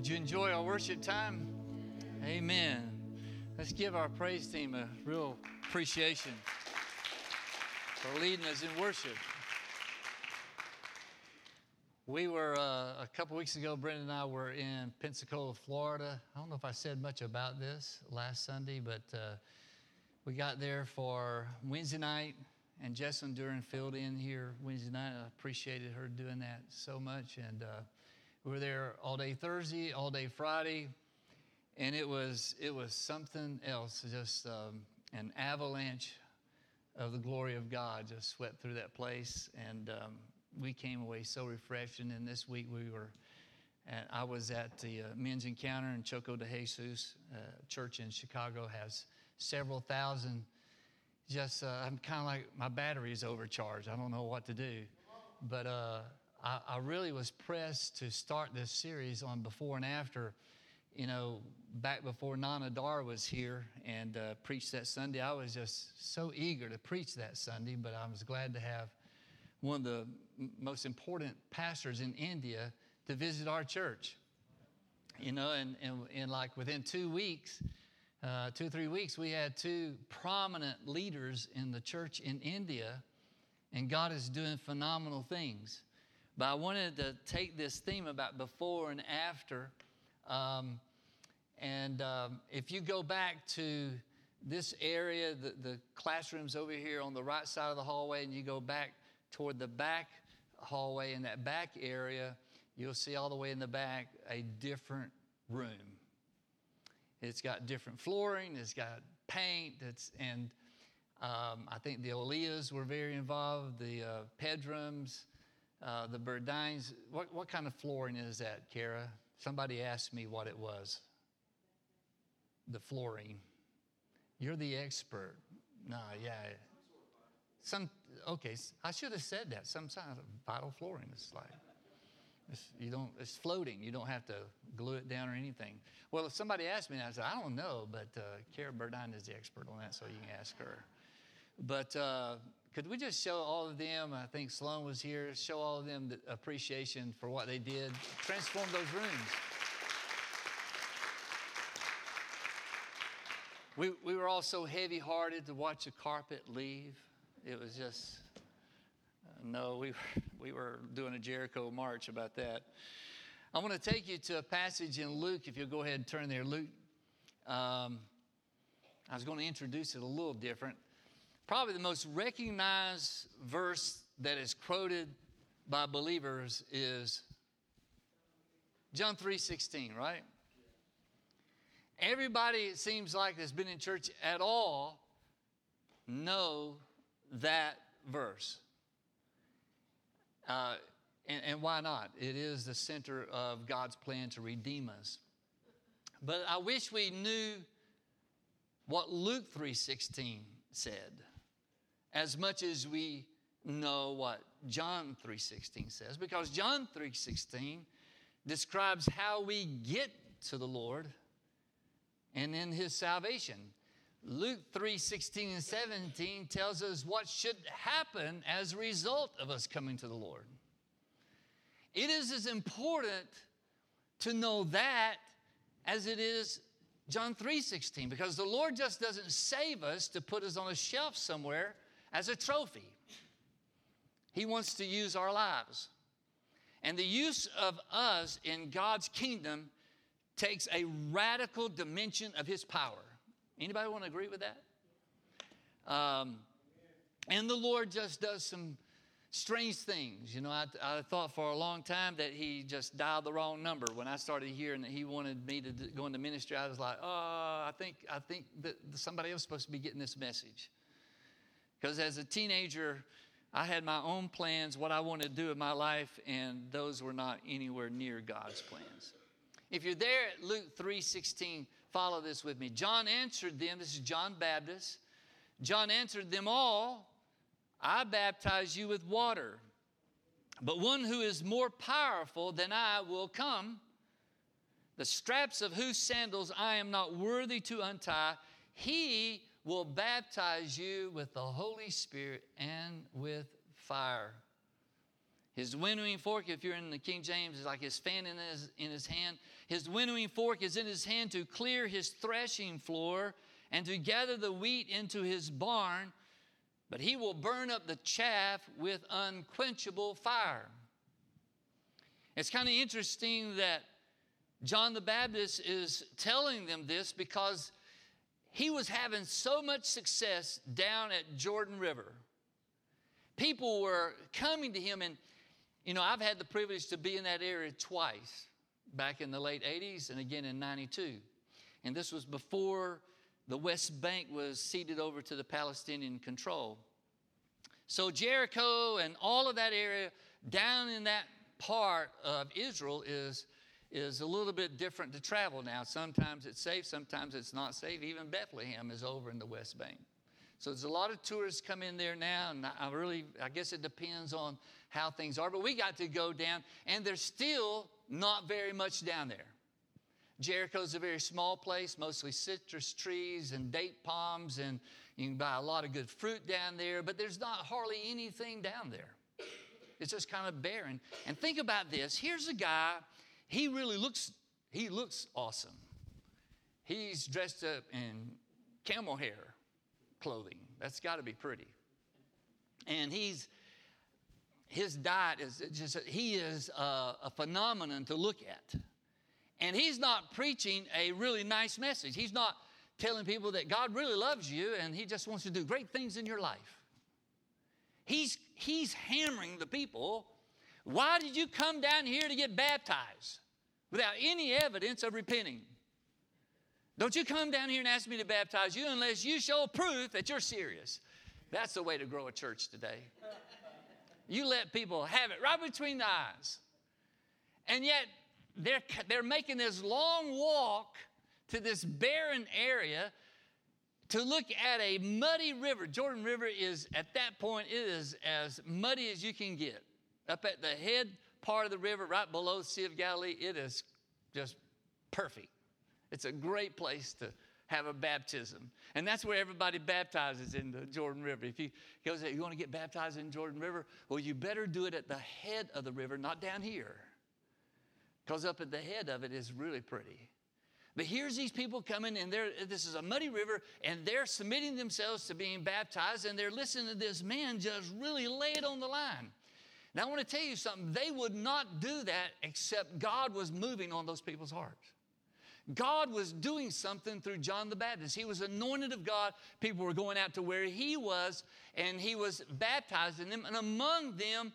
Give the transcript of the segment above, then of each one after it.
Did you enjoy our worship time? Amen. Let's give our praise team a real appreciation for leading us in worship. We were uh, a couple weeks ago, Brenda and I were in Pensacola, Florida. I don't know if I said much about this last Sunday, but uh, we got there for Wednesday night, and Jessalyn Duran filled in here Wednesday night. I appreciated her doing that so much. And uh, we were there all day Thursday, all day Friday, and it was it was something else. Just um, an avalanche of the glory of God just swept through that place, and um, we came away so refreshed. And then this week we were, at, I was at the uh, men's encounter in Choco de Jesus uh, church in Chicago has several thousand. Just uh, I'm kind of like my battery is overcharged. I don't know what to do, but uh, I, I really was pressed to start this series on before and after you know, back before Nana Dar was here and uh, preached that Sunday, I was just so eager to preach that Sunday, but I was glad to have one of the most important pastors in India to visit our church. You know, and, and, and like within two weeks, uh, two or three weeks, we had two prominent leaders in the church in India, and God is doing phenomenal things. But I wanted to take this theme about before and after. Um, and um, if you go back to this area, the, the classrooms over here on the right side of the hallway, and you go back toward the back hallway in that back area, you'll see all the way in the back a different room. It's got different flooring, it's got paint, it's, and um, I think the Olias were very involved, the uh, Pedrums, uh, the Burdines. What, what kind of flooring is that, Kara? Somebody asked me what it was. The flooring. You're the expert. No, yeah. Some okay. I should have said that. Some kind of vinyl flooring. It's like it's, you don't. It's floating. You don't have to glue it down or anything. Well, if somebody asked me, I said I don't know, but uh, Kara Burdine is the expert on that, so you can ask her. But uh, could we just show all of them? I think Sloan was here. Show all of them the appreciation for what they did, transform those rooms. We, we were all so heavy hearted to watch a carpet leave. It was just, uh, no, we, we were doing a Jericho march about that. I want to take you to a passage in Luke, if you'll go ahead and turn there. Luke, um, I was going to introduce it a little different. Probably the most recognized verse that is quoted by believers is John 3:16, right? Everybody it seems like that's been in church at all know that verse. Uh, and, and why not? It is the center of God's plan to redeem us. But I wish we knew what Luke 3:16 said as much as we know what John 3:16 says because John 3:16 describes how we get to the Lord and in his salvation. Luke 3:16 and 17 tells us what should happen as a result of us coming to the Lord. It is as important to know that as it is John 3:16 because the Lord just doesn't save us to put us on a shelf somewhere as a trophy. He wants to use our lives. And the use of us in God's kingdom takes a radical dimension of his power. Anybody want to agree with that? Um, and the Lord just does some strange things. You know, I, I, thought for a long time that he just dialed the wrong number. When I started hearing that he wanted me to go into ministry, I was like, oh, I think, I think that somebody else is supposed to be getting this message. Because as a teenager, I had my own plans, what I wanted to do in my life, and those were not anywhere near God's plans. If you're there at Luke 3:16, follow this with me. John answered them, this is John Baptist. John answered them all, I baptize you with water, but one who is more powerful than I will come, the straps of whose sandals I am not worthy to untie. He will baptize you with the Holy Spirit and with fire. His winnowing fork, if you're in the King James, is like his fan in his, in his hand. His winnowing fork is in his hand to clear his threshing floor and to gather the wheat into his barn, but he will burn up the chaff with unquenchable fire. It's kind of interesting that John the Baptist is telling them this because he was having so much success down at Jordan River. People were coming to him, and you know, I've had the privilege to be in that area twice back in the late 80s and again in 92. And this was before the West Bank was ceded over to the Palestinian control. So, Jericho and all of that area down in that part of Israel is, is a little bit different to travel now. Sometimes it's safe, sometimes it's not safe. Even Bethlehem is over in the West Bank. So there's a lot of tourists come in there now, and I really, I guess it depends on how things are. But we got to go down, and there's still not very much down there. Jericho's a very small place, mostly citrus trees and date palms, and you can buy a lot of good fruit down there, but there's not hardly anything down there. It's just kind of barren. And think about this. Here's a guy, he really looks, he looks awesome. He's dressed up in camel hair clothing. That's got to be pretty. And he's, his diet is just, he is a, a phenomenon to look at. And he's not preaching a really nice message. He's not telling people that God really loves you and he just wants to do great things in your life. He's, he's hammering the people. Why did you come down here to get baptized without any evidence of repenting? Don't you come down here and ask me to baptize you unless you show proof that you're serious. That's the way to grow a church today. You let people have it right between the eyes. And yet, they're, they're making this long walk to this barren area to look at a muddy river. Jordan River is, at that point, it is as muddy as you can get. Up at the head part of the river, right below the Sea of Galilee, it is just perfect. It's a great place to have a baptism. And that's where everybody baptizes in the Jordan River. If you go goes, you want to get baptized in Jordan River, well, you better do it at the head of the river, not down here. Because up at the head of it is really pretty. But here's these people coming, and this is a muddy river, and they're submitting themselves to being baptized, and they're listening to this man just really lay it on the line. Now, I want to tell you something. They would not do that except God was moving on those people's hearts. God was doing something through John the Baptist. He was anointed of God. People were going out to where he was, and he was baptizing them. And among them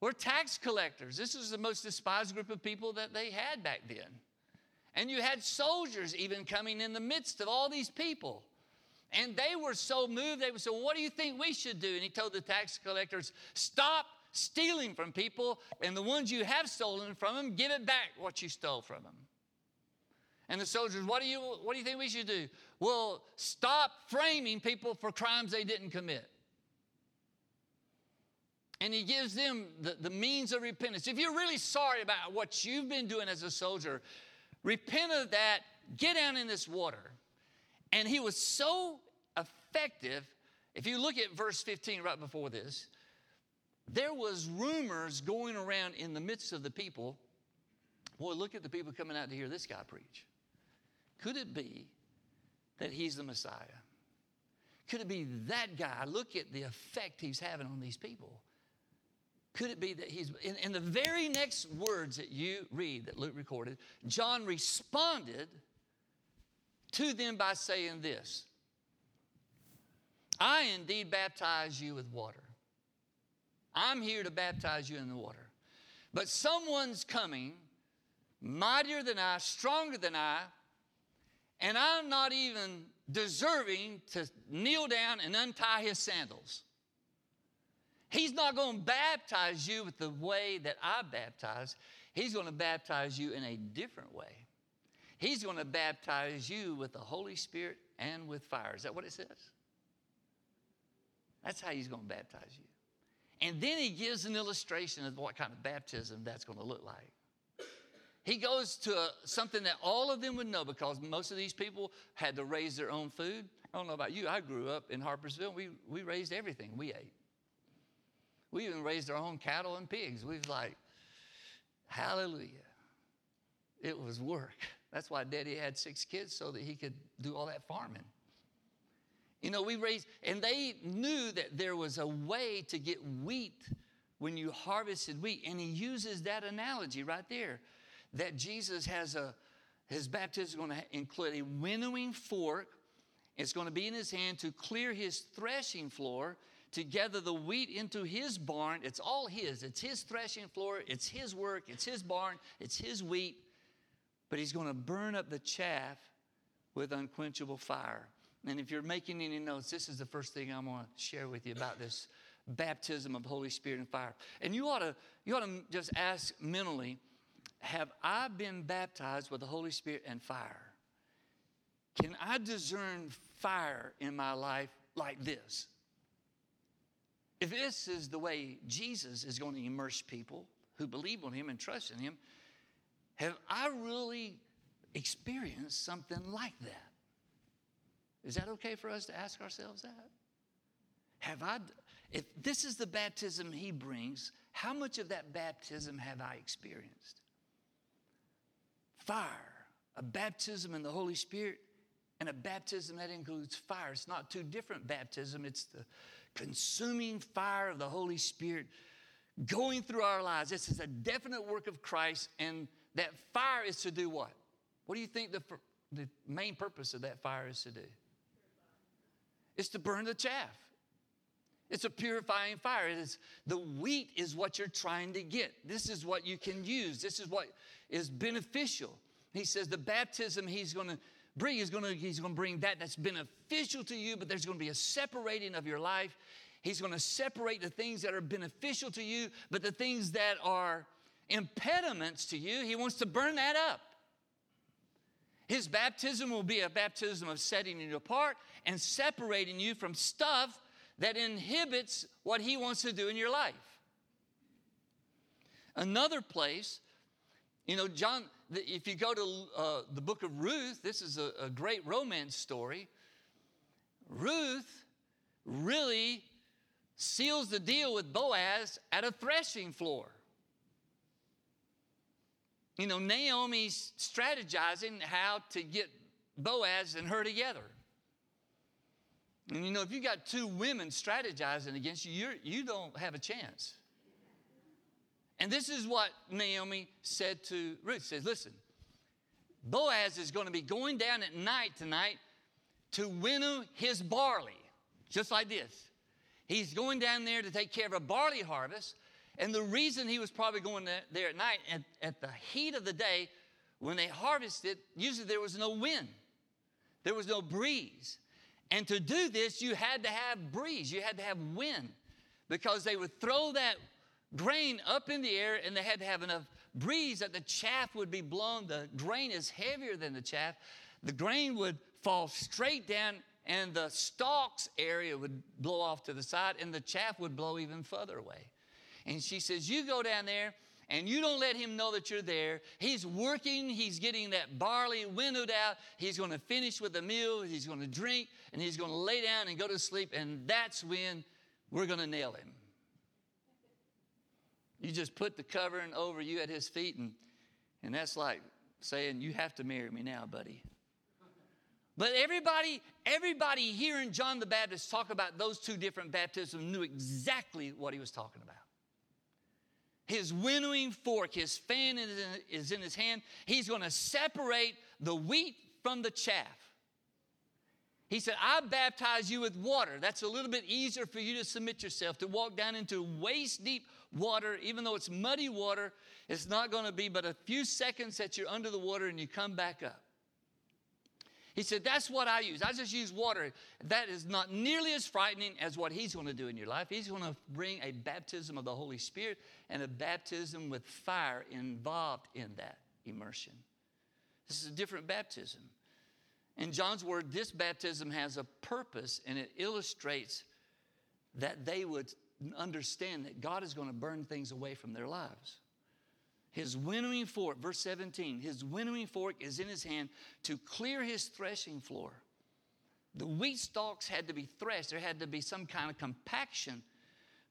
were tax collectors. This was the most despised group of people that they had back then. And you had soldiers even coming in the midst of all these people. And they were so moved, they would say, What do you think we should do? And he told the tax collectors, Stop stealing from people, and the ones you have stolen from them, give it back what you stole from them. And the soldiers, what do you, what do you think we should do? Well, stop framing people for crimes they didn't commit. And he gives them the, the means of repentance. If you're really sorry about what you've been doing as a soldier, repent of that, get down in this water. And he was so effective. If you look at verse 15 right before this, there was rumors going around in the midst of the people. Boy, look at the people coming out to hear this guy preach. Could it be that he's the Messiah? Could it be that guy? Look at the effect he's having on these people. Could it be that he's, in, in the very next words that you read that Luke recorded, John responded to them by saying this I indeed baptize you with water. I'm here to baptize you in the water. But someone's coming, mightier than I, stronger than I, and I'm not even deserving to kneel down and untie his sandals. He's not going to baptize you with the way that I baptize. He's going to baptize you in a different way. He's going to baptize you with the Holy Spirit and with fire. Is that what it says? That's how he's going to baptize you. And then he gives an illustration of what kind of baptism that's going to look like. He goes to something that all of them would know because most of these people had to raise their own food. I don't know about you, I grew up in Harpersville. We, we raised everything we ate. We even raised our own cattle and pigs. We was like, hallelujah. It was work. That's why daddy had six kids so that he could do all that farming. You know, we raised, and they knew that there was a way to get wheat when you harvested wheat. And he uses that analogy right there that Jesus has a, his baptism is going to include a winnowing fork. It's going to be in his hand to clear his threshing floor, to gather the wheat into his barn. It's all his. It's his threshing floor. It's his work. It's his barn. It's his wheat. But he's going to burn up the chaff with unquenchable fire. And if you're making any notes, this is the first thing I'm going to share with you about this baptism of Holy Spirit and fire. And you ought to, you ought to just ask mentally, have I been baptized with the Holy Spirit and fire? Can I discern fire in my life like this? If this is the way Jesus is going to immerse people who believe on Him and trust in Him, have I really experienced something like that? Is that okay for us to ask ourselves that? Have I, if this is the baptism he brings, how much of that baptism have I experienced? Fire, a baptism in the Holy Spirit, and a baptism that includes fire. It's not two different baptism, it's the consuming fire of the Holy Spirit going through our lives. This is a definite work of Christ, and that fire is to do what? What do you think the, the main purpose of that fire is to do? It's to burn the chaff. It's a purifying fire. It is, the wheat is what you're trying to get. This is what you can use. This is what is beneficial. He says the baptism he's going to bring is going to he's going to bring that that's beneficial to you, but there's going to be a separating of your life. He's going to separate the things that are beneficial to you, but the things that are impediments to you, he wants to burn that up. His baptism will be a baptism of setting you apart and separating you from stuff that inhibits what He wants to do in your life. Another place, you know, John, if you go to uh, the book of Ruth, this is a, a great romance story. Ruth really seals the deal with Boaz at a threshing floor. You know, Naomi's strategizing how to get Boaz and her together. And you know, if you got two women strategizing against you, you're, you don't have a chance. And this is what Naomi said to Ruth. Says, listen, Boaz is going to be going down at night tonight to winnow his barley, just like this. He's going down there to take care of a barley harvest. And the reason he was probably going there at night, at, at the heat of the day, when they harvested, usually there was no wind, there was no breeze. And to do this, you had to have breeze, you had to have wind, because they would throw that grain up in the air and they had to have enough breeze that the chaff would be blown. The grain is heavier than the chaff. The grain would fall straight down and the stalks area would blow off to the side and the chaff would blow even further away. And she says, You go down there and you don't let him know that you're there. He's working, he's getting that barley winnowed out. He's going to finish with the meal, he's going to drink, and he's going to lay down and go to sleep. And that's when we're going to nail him. You just put the covering over you at his feet, and, and that's like saying, You have to marry me now, buddy. But everybody, everybody hearing John the Baptist talk about those two different baptisms knew exactly what he was talking about his winnowing fork, his fan is in his hand. He's going to separate the wheat from the chaff. He said, I baptize you with water. That's a little bit easier for you to submit yourself, to walk down into waist deep water, even though it's muddy water. It's not going to be but a few seconds that you're under the water and you come back up. He said, That's what I use. I just use water. That is not nearly as frightening as what he's going to do in your life. He's going to bring a baptism of the Holy Spirit and a baptism with fire involved in that immersion. This is a different baptism. In John's word, this baptism has a purpose and it illustrates that they would understand that God is going to burn things away from their lives. His winnowing fork, verse 17, his winnowing fork is in his hand to clear his threshing floor. The wheat stalks had to be threshed, there had to be some kind of compaction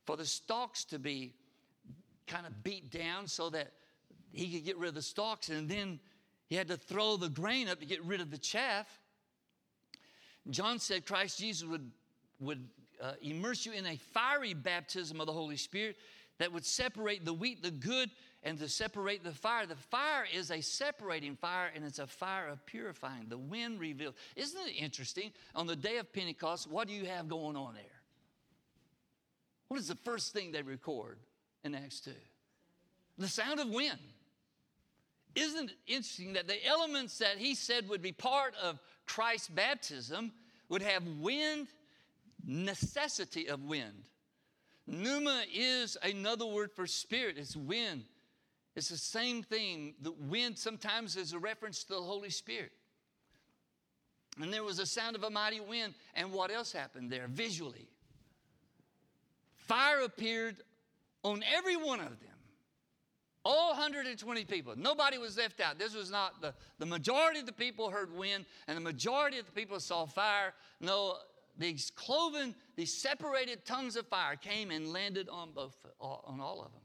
for the stalks to be kind of beat down so that he could get rid of the stalks, and then he had to throw the grain up to get rid of the chaff. John said Christ Jesus would, would uh, immerse you in a fiery baptism of the Holy Spirit that would separate the wheat, the good, and to separate the fire. The fire is a separating fire, and it's a fire of purifying. The wind reveals. Isn't it interesting? On the day of Pentecost, what do you have going on there? What is the first thing they record in Acts 2? The sound of wind. Isn't it interesting that the elements that he said would be part of Christ's baptism would have wind, necessity of wind? Pneuma is another word for spirit, it's wind. It's the same thing. The wind sometimes is a reference to the Holy Spirit. And there was a sound of a mighty wind. And what else happened there visually? Fire appeared on every one of them. All 120 people. Nobody was left out. This was not the, the majority of the people heard wind, and the majority of the people saw fire. No, these cloven, these separated tongues of fire came and landed on both uh, on all of them.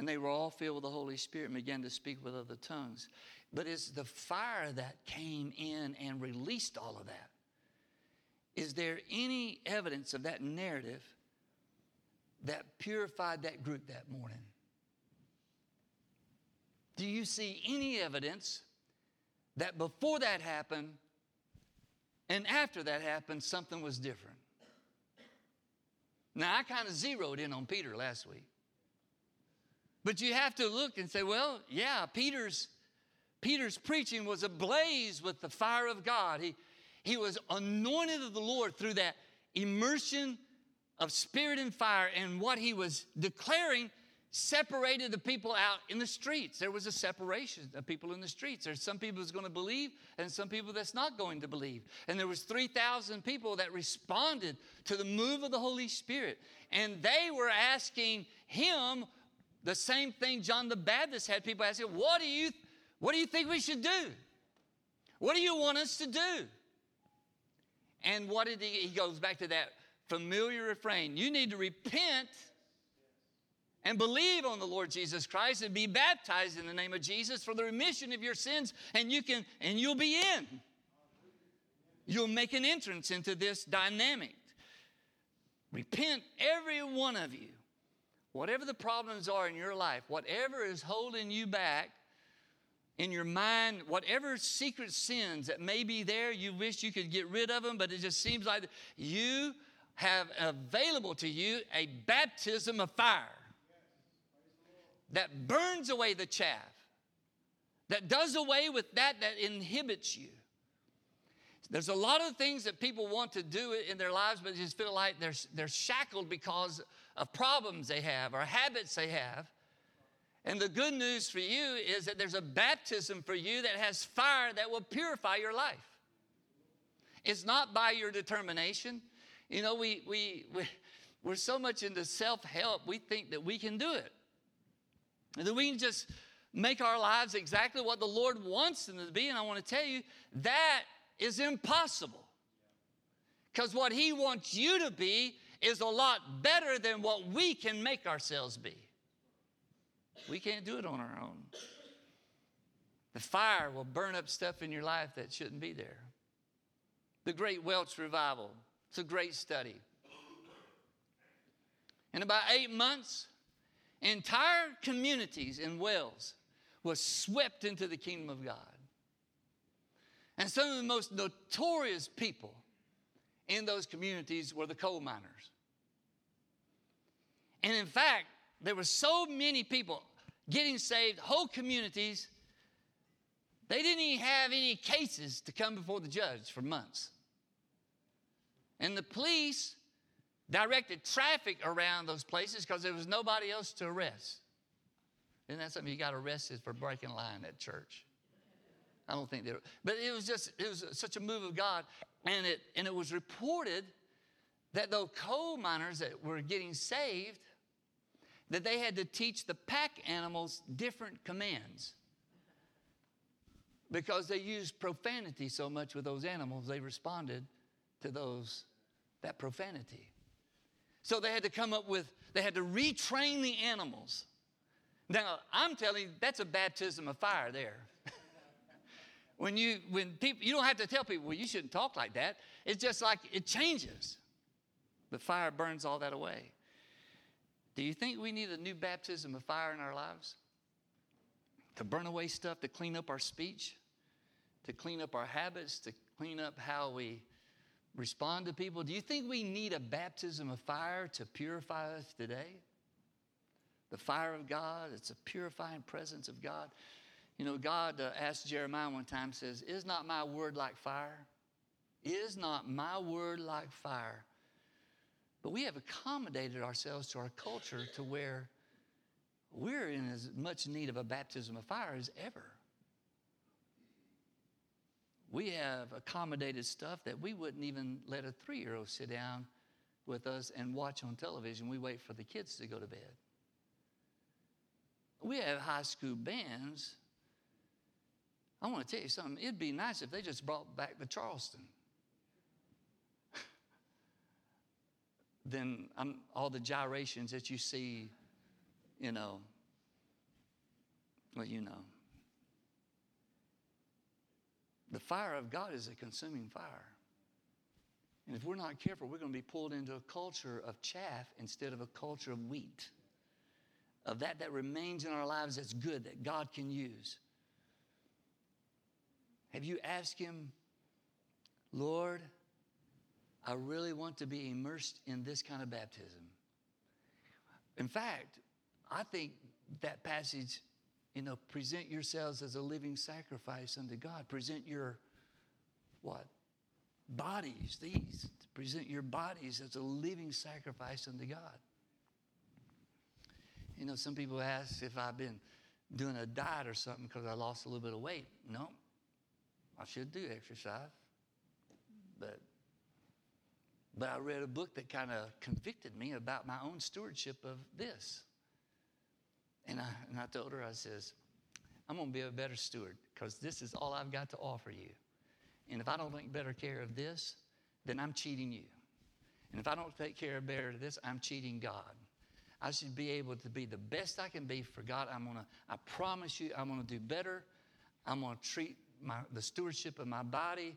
And they were all filled with the Holy Spirit and began to speak with other tongues. But it's the fire that came in and released all of that. Is there any evidence of that narrative that purified that group that morning? Do you see any evidence that before that happened and after that happened, something was different? Now, I kind of zeroed in on Peter last week. But you have to look and say, well, yeah, Peter's, Peter's preaching was ablaze with the fire of God. He, he was anointed of the Lord through that immersion of spirit and fire, and what he was declaring separated the people out in the streets. There was a separation of people in the streets. There's some people that's going to believe and some people that's not going to believe. And there was 3,000 people that responded to the move of the Holy Spirit. And they were asking him the same thing John the Baptist had people asking, what do you, what do you think we should do? What do you want us to do? And what did he, he goes back to that familiar refrain. You need to repent and believe on the Lord Jesus Christ and be baptized in the name of Jesus for the remission of your sins and you can and you'll be in. You'll make an entrance into this dynamic. Repent every one of you. Whatever the problems are in your life, whatever is holding you back in your mind, whatever secret sins that may be there, you wish you could get rid of them, but it just seems like you have available to you a baptism of fire that burns away the chaff, that does away with that that inhibits you. There's a lot of things that people want to do in their lives, but they just feel like they're, they're shackled because of problems they have or habits they have. And the good news for you is that there's a baptism for you that has fire that will purify your life. It's not by your determination. You know, we, we, we, we're so much into self help, we think that we can do it. And that we can just make our lives exactly what the Lord wants them to be. And I want to tell you, that is impossible. Because what He wants you to be is a lot better than what we can make ourselves be. We can't do it on our own. The fire will burn up stuff in your life that shouldn't be there. The Great Welsh Revival, it's a great study. In about eight months, entire communities in Wales was swept into the kingdom of God. And some of the most notorious people in those communities were the coal miners. And in fact, there were so many people getting saved, whole communities, they didn't even have any cases to come before the judge for months. And the police directed traffic around those places because there was nobody else to arrest. Isn't that something you got arrested for breaking line at church? I don't think they were, but it was just, it was such a move of God. And it, and it was reported that those coal miners that were getting saved, that they had to teach the pack animals different commands. Because they used profanity so much with those animals, they responded to those, that profanity. So they had to come up with, they had to retrain the animals. Now, I'm telling you, that's a baptism of fire there. when you, when people, you don't have to tell people, well, you shouldn't talk like that. It's just like it changes. The fire burns all that away. Do you think we need a new baptism of fire in our lives? To burn away stuff, to clean up our speech, to clean up our habits, to clean up how we respond to people? Do you think we need a baptism of fire to purify us today? The fire of God, it's a purifying presence of God. You know, God uh, asked Jeremiah one time, says, Is not my word like fire? Is not my word like fire? But we have accommodated ourselves to our culture to where we're in as much need of a baptism of fire as ever. We have accommodated stuff that we wouldn't even let a three year old sit down with us and watch on television. We wait for the kids to go to bed. We have high school bands. I want to tell you something. It'd be nice if they just brought back the Charleston. Then I'm, um, all the gyrations that you see, you know, well, you know. The fire of God is a consuming fire. And if we're not careful, we're going to be pulled into a culture of chaff instead of a culture of wheat, of that that remains in our lives that's good, that God can use. Have you asked Him, Lord, I really want to be immersed in this kind of baptism? In fact, I think that passage you know, present yourselves as a living sacrifice unto God. Present your what? Bodies, these. Present your bodies as a living sacrifice unto God. You know, some people ask if I've been doing a diet or something because I lost a little bit of weight. No, I should do exercise. But but I read a book that kind of convicted me about my own stewardship of this. And I, and I told her, I says, I'm going to be a better steward because this is all I've got to offer you. And if I don't take better care of this, then I'm cheating you. And if I don't take care of better of this, I'm cheating God. I should be able to be the best I can be for God. I'm gonna, I promise you, I'm gonna do better. I'm gonna treat my, the stewardship of my body.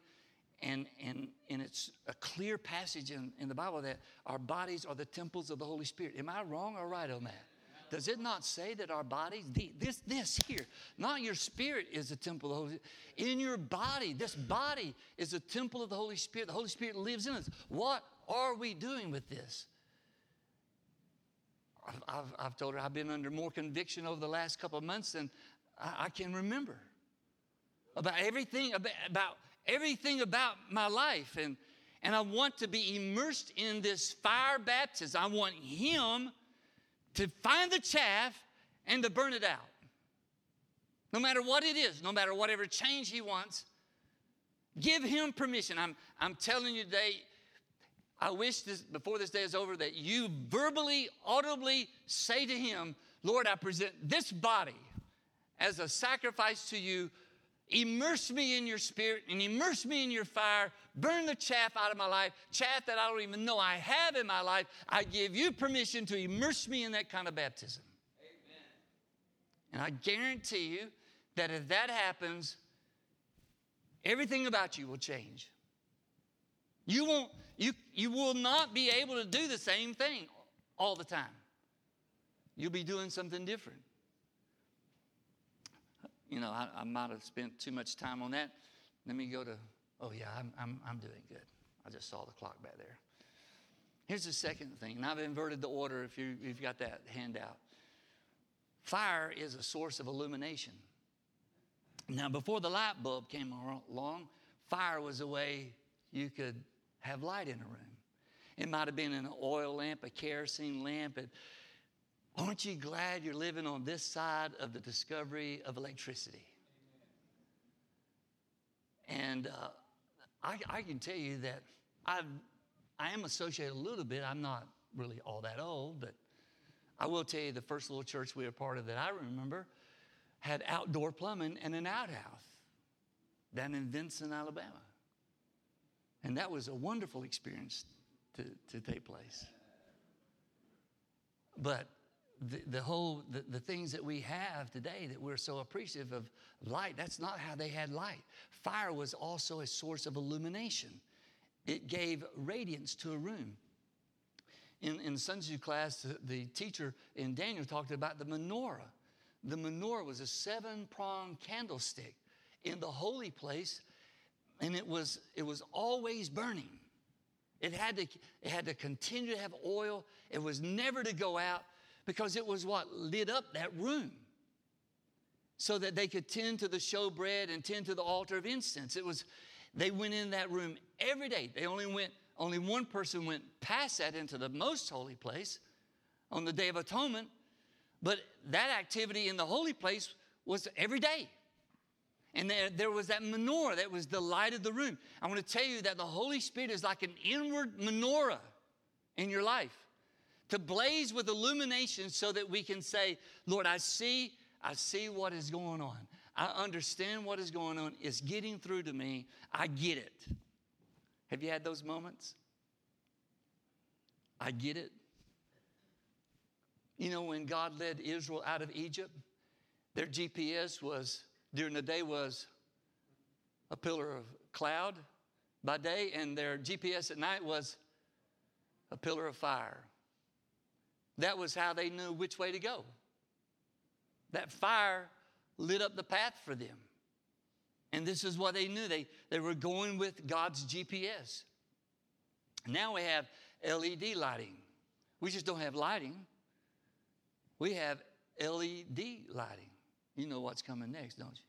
And, and, and it's a clear passage in, in the Bible that our bodies are the temples of the Holy Spirit. Am I wrong or right on that? Does it not say that our bodies, this, this here, not your spirit is a temple of the Holy Spirit. In your body, this body is a temple of the Holy Spirit. The Holy Spirit lives in us. What are we doing with this? I've, I've, I've told her I've been under more conviction over the last couple of months than I, I can remember about everything about, about everything about my life and and I want to be immersed in this fire baptism. I want him to find the chaff and to burn it out. No matter what it is, no matter whatever change he wants, give him permission. I'm, I'm telling you today, I wish this, before this day is over that you verbally, audibly say to him, Lord, I present this body as a sacrifice to you Immerse me in your spirit and immerse me in your fire. Burn the chaff out of my life, chaff that I don't even know I have in my life. I give you permission to immerse me in that kind of baptism. Amen. And I guarantee you that if that happens, everything about you will change. You won't, you, you will not be able to do the same thing all the time. You'll be doing something different you know, I, I might have spent too much time on that. Let me go to, oh, yeah, I'm, I'm, I'm doing good. I just saw the clock back there. Here's the second thing, and I've inverted the order if you, you've got that handout. Fire is a source of illumination. Now, before the light bulb came along, fire was a way you could have light in a room. It might have been an oil lamp, a kerosene lamp. It, Aren't you glad you're living on this side of the discovery of electricity? And uh, I, I, can tell you that I've, I am associated a little bit. I'm not really all that old, but I will tell you the first little church we were part of that I remember had outdoor plumbing and an outhouse down in Vincent, Alabama. And that was a wonderful experience to, to take place. But the, whole, the, the things that we have today that we're so appreciative of light, that's not how they had light. Fire was also a source of illumination, it gave radiance to a room. In, in Sunday school class, the teacher in Daniel talked about the menorah. The menorah was a seven pronged candlestick in the holy place, and it was, it was always burning. It had, to, it had to continue to have oil. It was never to go out because it was what lit up that room so that they could tend to the showbread and tend to the altar of incense. It was, they went in that room every day. They only went, only one person went past that into the most holy place on the Day of Atonement. But that activity in the holy place was every day. And there, there was that menorah that was the light of the room. I want to tell you that the Holy Spirit is like an inward menorah in your life to blaze with illumination so that we can say, Lord, I see, I see what is going on. I understand what is going on. It's getting through to me. I get it. Have you had those moments? I get it. You know, when God led Israel out of Egypt, their GPS was during the day was a pillar of cloud by day, and their GPS at night was a pillar of fire. That was how they knew which way to go. That fire lit up the path for them. And this is what they knew. They, they were going with God's GPS. Now we have LED lighting. We just don't have lighting, we have LED lighting. You know what's coming next, don't you?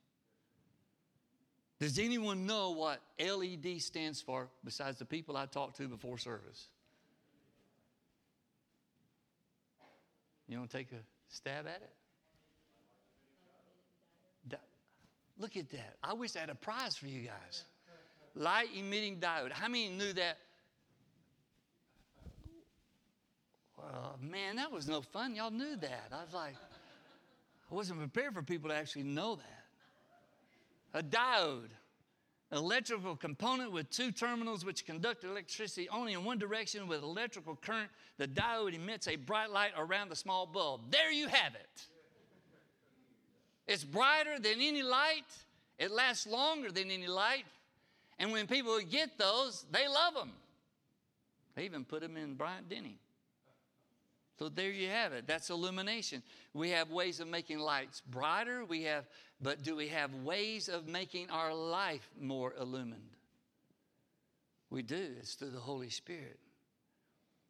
Does anyone know what LED stands for besides the people I talked to before service? You want to take a stab at it? Look at that. I wish I had a prize for you guys. Light emitting diode. How many knew that? Well, man, that was no fun. Y'all knew that. I was like, I wasn't prepared for people to actually know that. A diode, electrical component with two terminals which conduct electricity only in one direction with electrical current. The diode emits a bright light around the small bulb. There you have it. It's brighter than any light, it lasts longer than any light. And when people get those, they love them. They even put them in Bryant Denny. So there you have it. That's illumination. We have ways of making lights brighter. We have, but do we have ways of making our life more illumined? We do. It's through the Holy Spirit.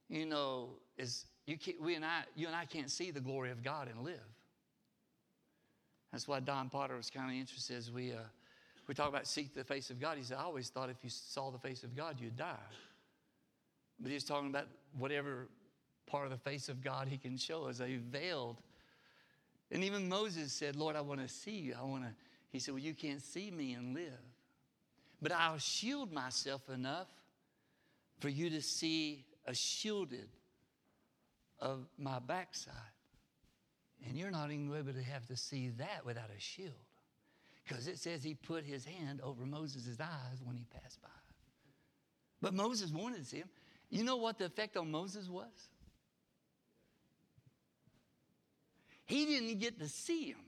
You know, is you can, we and I, you and I can't see the glory of God and live. That's why Don Potter was kind of interested as we uh, we talk about seek the face of God. He said, I always thought if you saw the face of God, you'd die. But he's talking about whatever part of the face of God he can show us, a veiled. And even Moses said, Lord, I want to see you. I want to, he said, Well, you can't see me and live. But I'll shield myself enough for you to see a shielded of my backside. And you're not even able to have to see that without a shield. Because it says he put his hand over Moses' eyes when he passed by. But Moses wanted to see him. You know what the effect on Moses was? He didn't get to see him.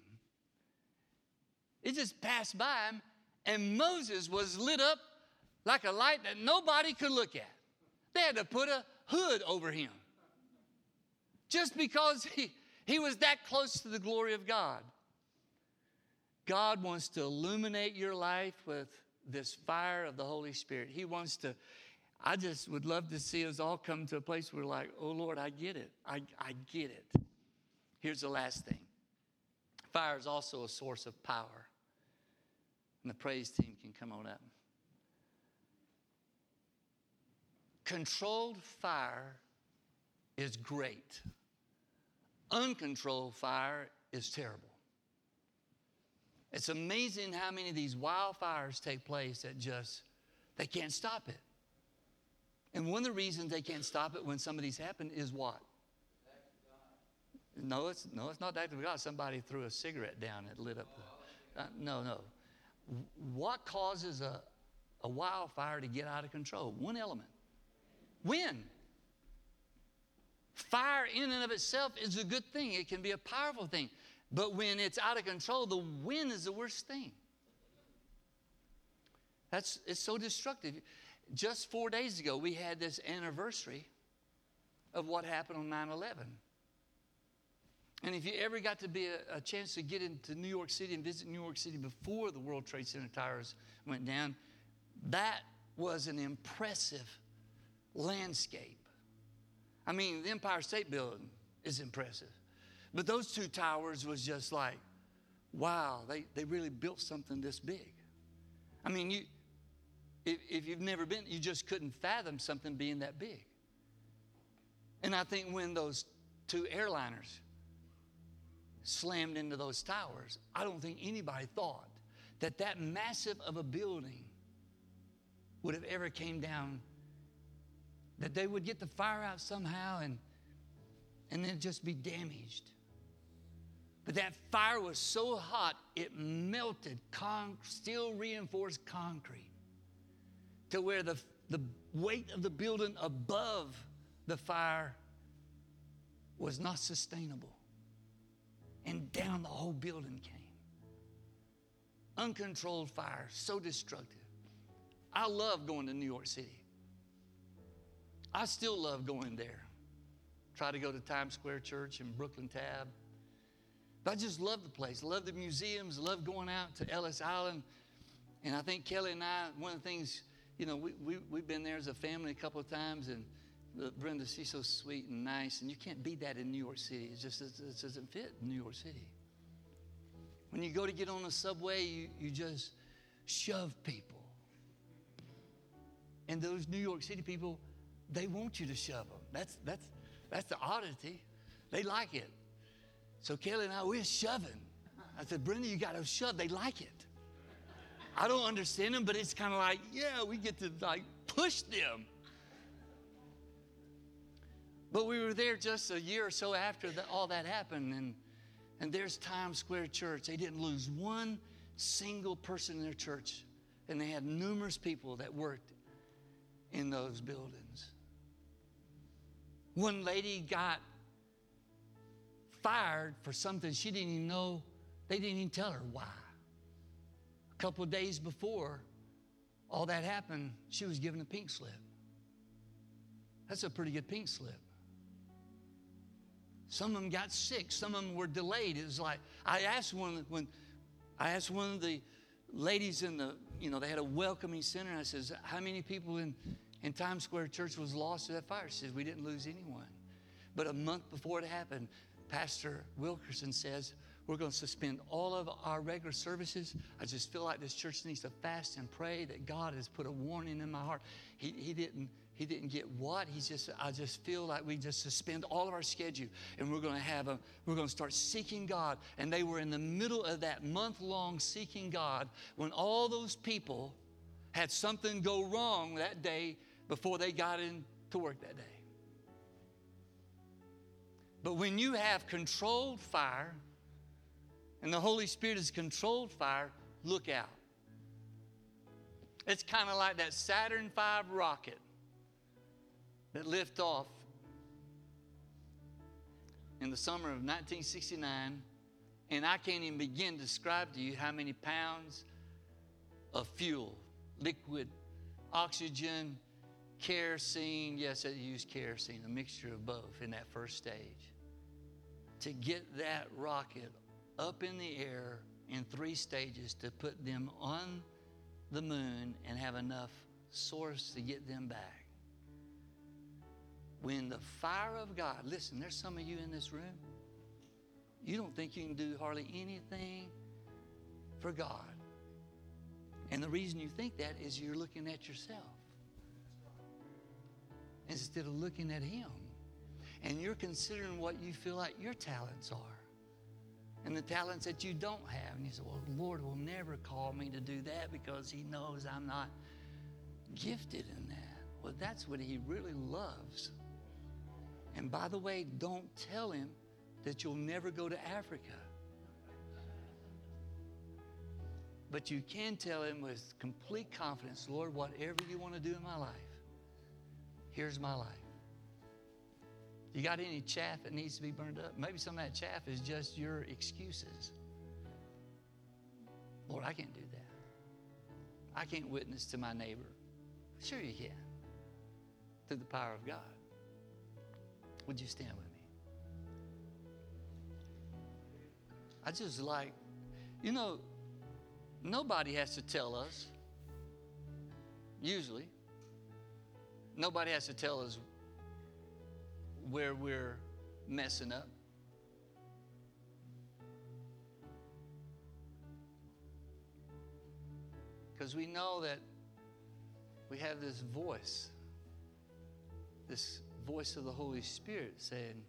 It just passed by him, and Moses was lit up like a light that nobody could look at. They had to put a hood over him just because he, he was that close to the glory of God. God wants to illuminate your life with this fire of the Holy Spirit. He wants to, I just would love to see us all come to a place where, like, oh Lord, I get it. I, I get it. Here's the last thing fire is also a source of power. And the praise team can come on up. Controlled fire is great. Uncontrolled fire is terrible. It's amazing how many of these wildfires take place that just they can't stop it. And one of the reasons they can't stop it when some of these happen is what? No, it's, no, it's not the act of God. Somebody threw a cigarette down and lit up. The, uh, no, no. What causes a, a wildfire to get out of control? One element wind. Fire, in and of itself, is a good thing, it can be a powerful thing. But when it's out of control, the wind is the worst thing. That's, it's so destructive. Just four days ago, we had this anniversary of what happened on 9 11. And if you ever got to be a, a, chance to get into New York City and visit New York City before the World Trade Center towers went down, that was an impressive landscape. I mean, the Empire State Building is impressive. But those two towers was just like, wow, they, they really built something this big. I mean, you, if, if you've never been, you just couldn't fathom something being that big. And I think when those two airliners slammed into those towers, I don't think anybody thought that that massive of a building would have ever came down that they would get the fire out somehow and and then just be damaged. But that fire was so hot it melted con- steel reinforced concrete to where the, the weight of the building above the fire was not sustainable and down the whole building came uncontrolled fire so destructive I love going to New York City. I still love going there. Try to go to Times Square Church and Brooklyn Tab. But I just love the place. I love the museums. I love going out to Ellis Island. And I think Kelly and I, one of the things, you know, we, we, we've been there as a family a couple of times. And Brenda, she's so sweet and nice. And you can't be that in New York City. It just it doesn't fit New York City. When you go to get on a subway, you, you just shove people. And those New York City people, they want you to shove them. That's, that's, that's the oddity. They like it. So Kelly and I, we're shoving. I said, Brenda, you got to shove. They like it. I don't understand them, but it's kind of like, yeah, we get to like push them. But we were there just a year or so after that, all that happened, and, and there's Times Square Church. They didn't lose one single person in their church, and they had numerous people that worked in those buildings. One lady got fired for something she didn't even know, they didn't even tell her why. A couple of days before all that happened, she was given a pink slip. That's a pretty good pink slip. Some of them got sick. Some of them were delayed. It was like I asked one when I asked one of the ladies in the you know they had a welcoming center. I says, "How many people in and Times Square Church was lost to that fire. She says, We didn't lose anyone. But a month before it happened, Pastor Wilkerson says, We're going to suspend all of our regular services. I just feel like this church needs to fast and pray that God has put a warning in my heart. He, he didn't. He didn't get what? He just, I just feel like we just suspend all of our schedule and we're going to have a, we're going to start seeking God. And they were in the middle of that month long seeking God when all those people had something go wrong that day before they got into work that day. But when you have controlled fire, and the Holy Spirit is controlled fire, look out. It's kind of like that Saturn V rocket that lifted off in the summer of 1969, and I can't even begin to describe to you how many pounds of fuel, liquid, oxygen, kerosene. Yes, they used kerosene, a mixture of both in that first stage. To get that rocket up in the air in three stages to put them on the moon and have enough source to get them back. When the fire of God, listen, there's some of you in this room, you don't think you can do hardly anything for God. And the reason you think that is you're looking at yourself instead of looking at Him. And you're considering what you feel like your talents are and the talents that you don't have. And you say, Well, Lord will never call me to do that because He knows I'm not gifted in that. Well, that's what He really loves. And by the way, don't tell Him that you'll never go to Africa. But you can tell Him with complete confidence, Lord, whatever you want to do in my life, Here's my life. You got any chaff that needs to be burned up? Maybe some of that chaff is just your excuses. Lord, I can't do that. I can't witness to my neighbor. Sure, you can. Through the power of God. Would you stand with me? I just like, you know, nobody has to tell us, usually. Nobody has to tell us where we're messing up. Because we know that we have this voice, this voice of the Holy Spirit saying,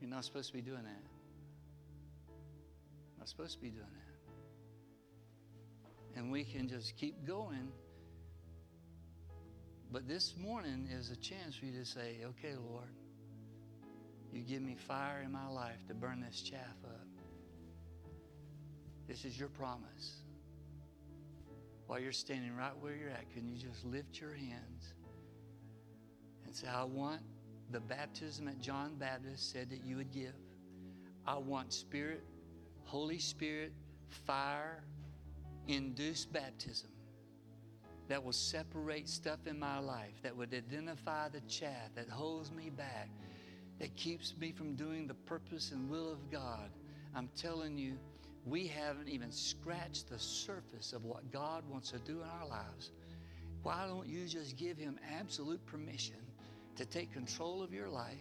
You're not supposed to be doing that. Not supposed to be doing that. And we can just keep going. But this morning is a chance for you to say, Okay, Lord, you give me fire in my life to burn this chaff up. This is your promise while you're standing right where you're at, can you just lift your hands and say, I want the baptism that John Baptist said that you would give? I want Spirit, Holy Spirit, fire induced baptism that will separate stuff in my life, that would identify the chaff that holds me back, that keeps me from doing the purpose and will of God. I'm telling you, we haven't even scratched the surface of what God wants to do in our lives. Why don't you just give Him absolute permission to take control of your life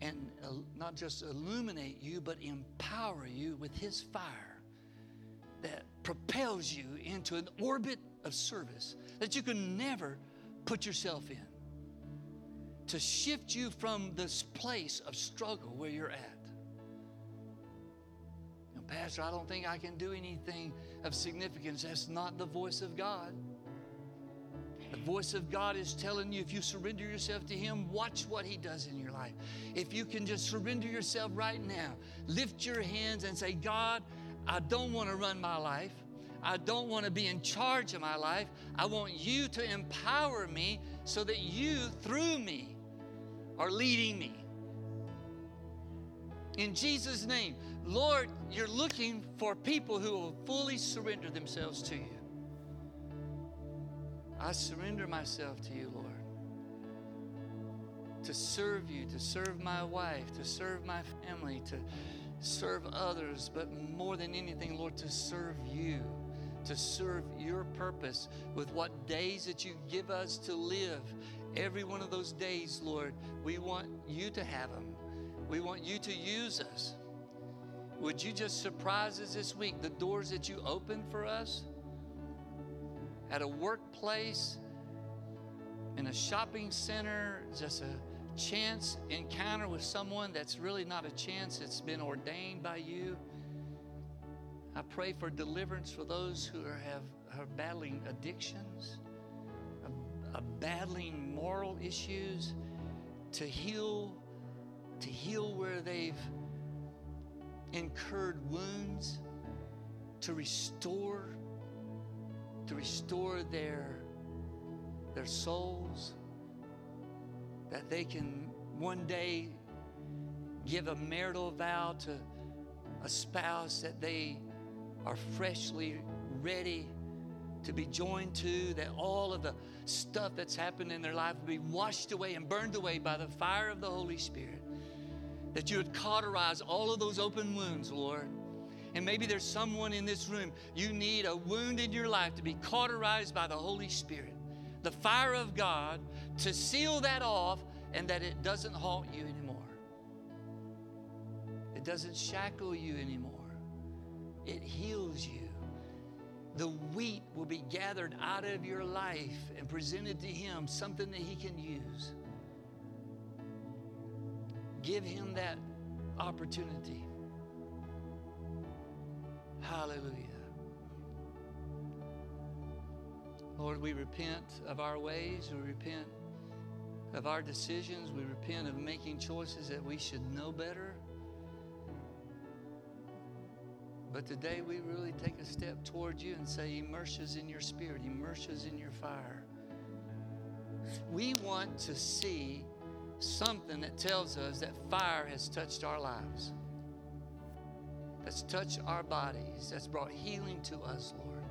and not just illuminate you, but empower you with His fire that propels you into an orbit of service that you can never put yourself in? To shift you from this place of struggle where you're at Pastor, I don't think I can do anything of significance. That's not the voice of God. The voice of God is telling you if you surrender yourself to Him, watch what He does in your life. If you can just surrender yourself right now, lift your hands and say, God, I don't want to run my life. I don't want to be in charge of my life. I want you to empower me so that you, through me, are leading me. In Jesus' name, Lord, you're looking for people who will fully surrender themselves to you. I surrender myself to you, Lord. To serve you, to serve my wife, to serve my family, to serve others, but more than anything, Lord, to serve you, to serve your purpose with what days that you give us to live. Every one of those days, Lord, we want you to have them. We want you to use us. Would you just surprise us this week? The doors that you open for us at a workplace, in a shopping center, just a chance encounter with someone that's really not a chance, it's been ordained by you. I pray for deliverance for those who are, have, are battling addictions, are, battling moral issues, to heal, to heal where they've incurred wounds, to restore, to restore their, their souls, that they can one day give a marital vow to a spouse that they are freshly ready to be joined to, that all of the stuff that's happened in their life will be washed away and burned away by the fire of the Holy Spirit that you would cauterize all of those open wounds, Lord. And maybe there's someone in this room, you need a wound in your life to be cauterized by the Holy Spirit, the fire of God to seal that off and that it doesn't haunt you anymore. It doesn't shackle you anymore. It heals you. The wheat will be gathered out of your life and presented to Him, something that He can use. Give him that opportunity. Hallelujah. Lord, we repent of our ways. We repent of our decisions. We repent of making choices that we should know better. But today we really take a step toward you and say, immerse us in your spirit, immerse us in your fire. We want to see something that tells us that fire has touched our lives, that's touched our bodies, that's brought healing to us, Lord.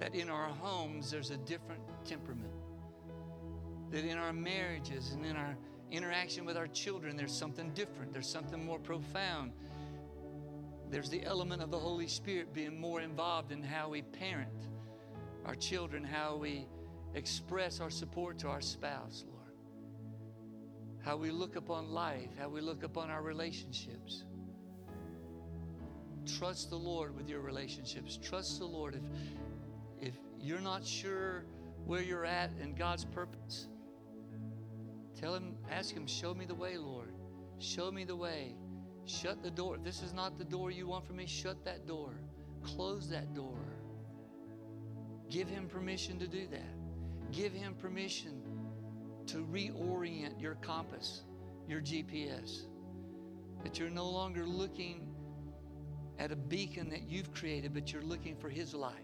That in our homes there's a different temperament, that in our marriages and in our interaction with our children there's something different, there's something more profound. There's the element of the Holy Spirit being more involved in how we parent our children, how we express our support to our spouse, Lord how we look upon life, how we look upon our relationships. Trust the Lord with your relationships. Trust the Lord. If, if you're not sure where you're at in God's purpose, tell Him, ask Him, show me the way, Lord. Show me the way. Shut the door. If this is not the door you want for me, shut that door. Close that door. Give Him permission to do that. Give Him permission to reorient your compass, your GPS. That you're no longer looking at a beacon that you've created, but you're looking for His light.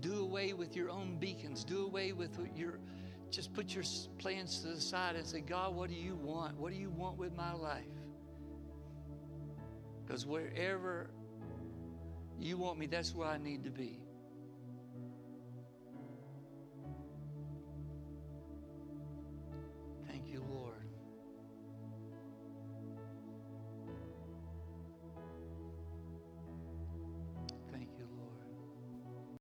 Do away with your own beacons. Do away with your, just put your plans to the side and say, God, what do you want? What do you want with my life? Because wherever you want me, that's where I need to be. Thank you, Lord.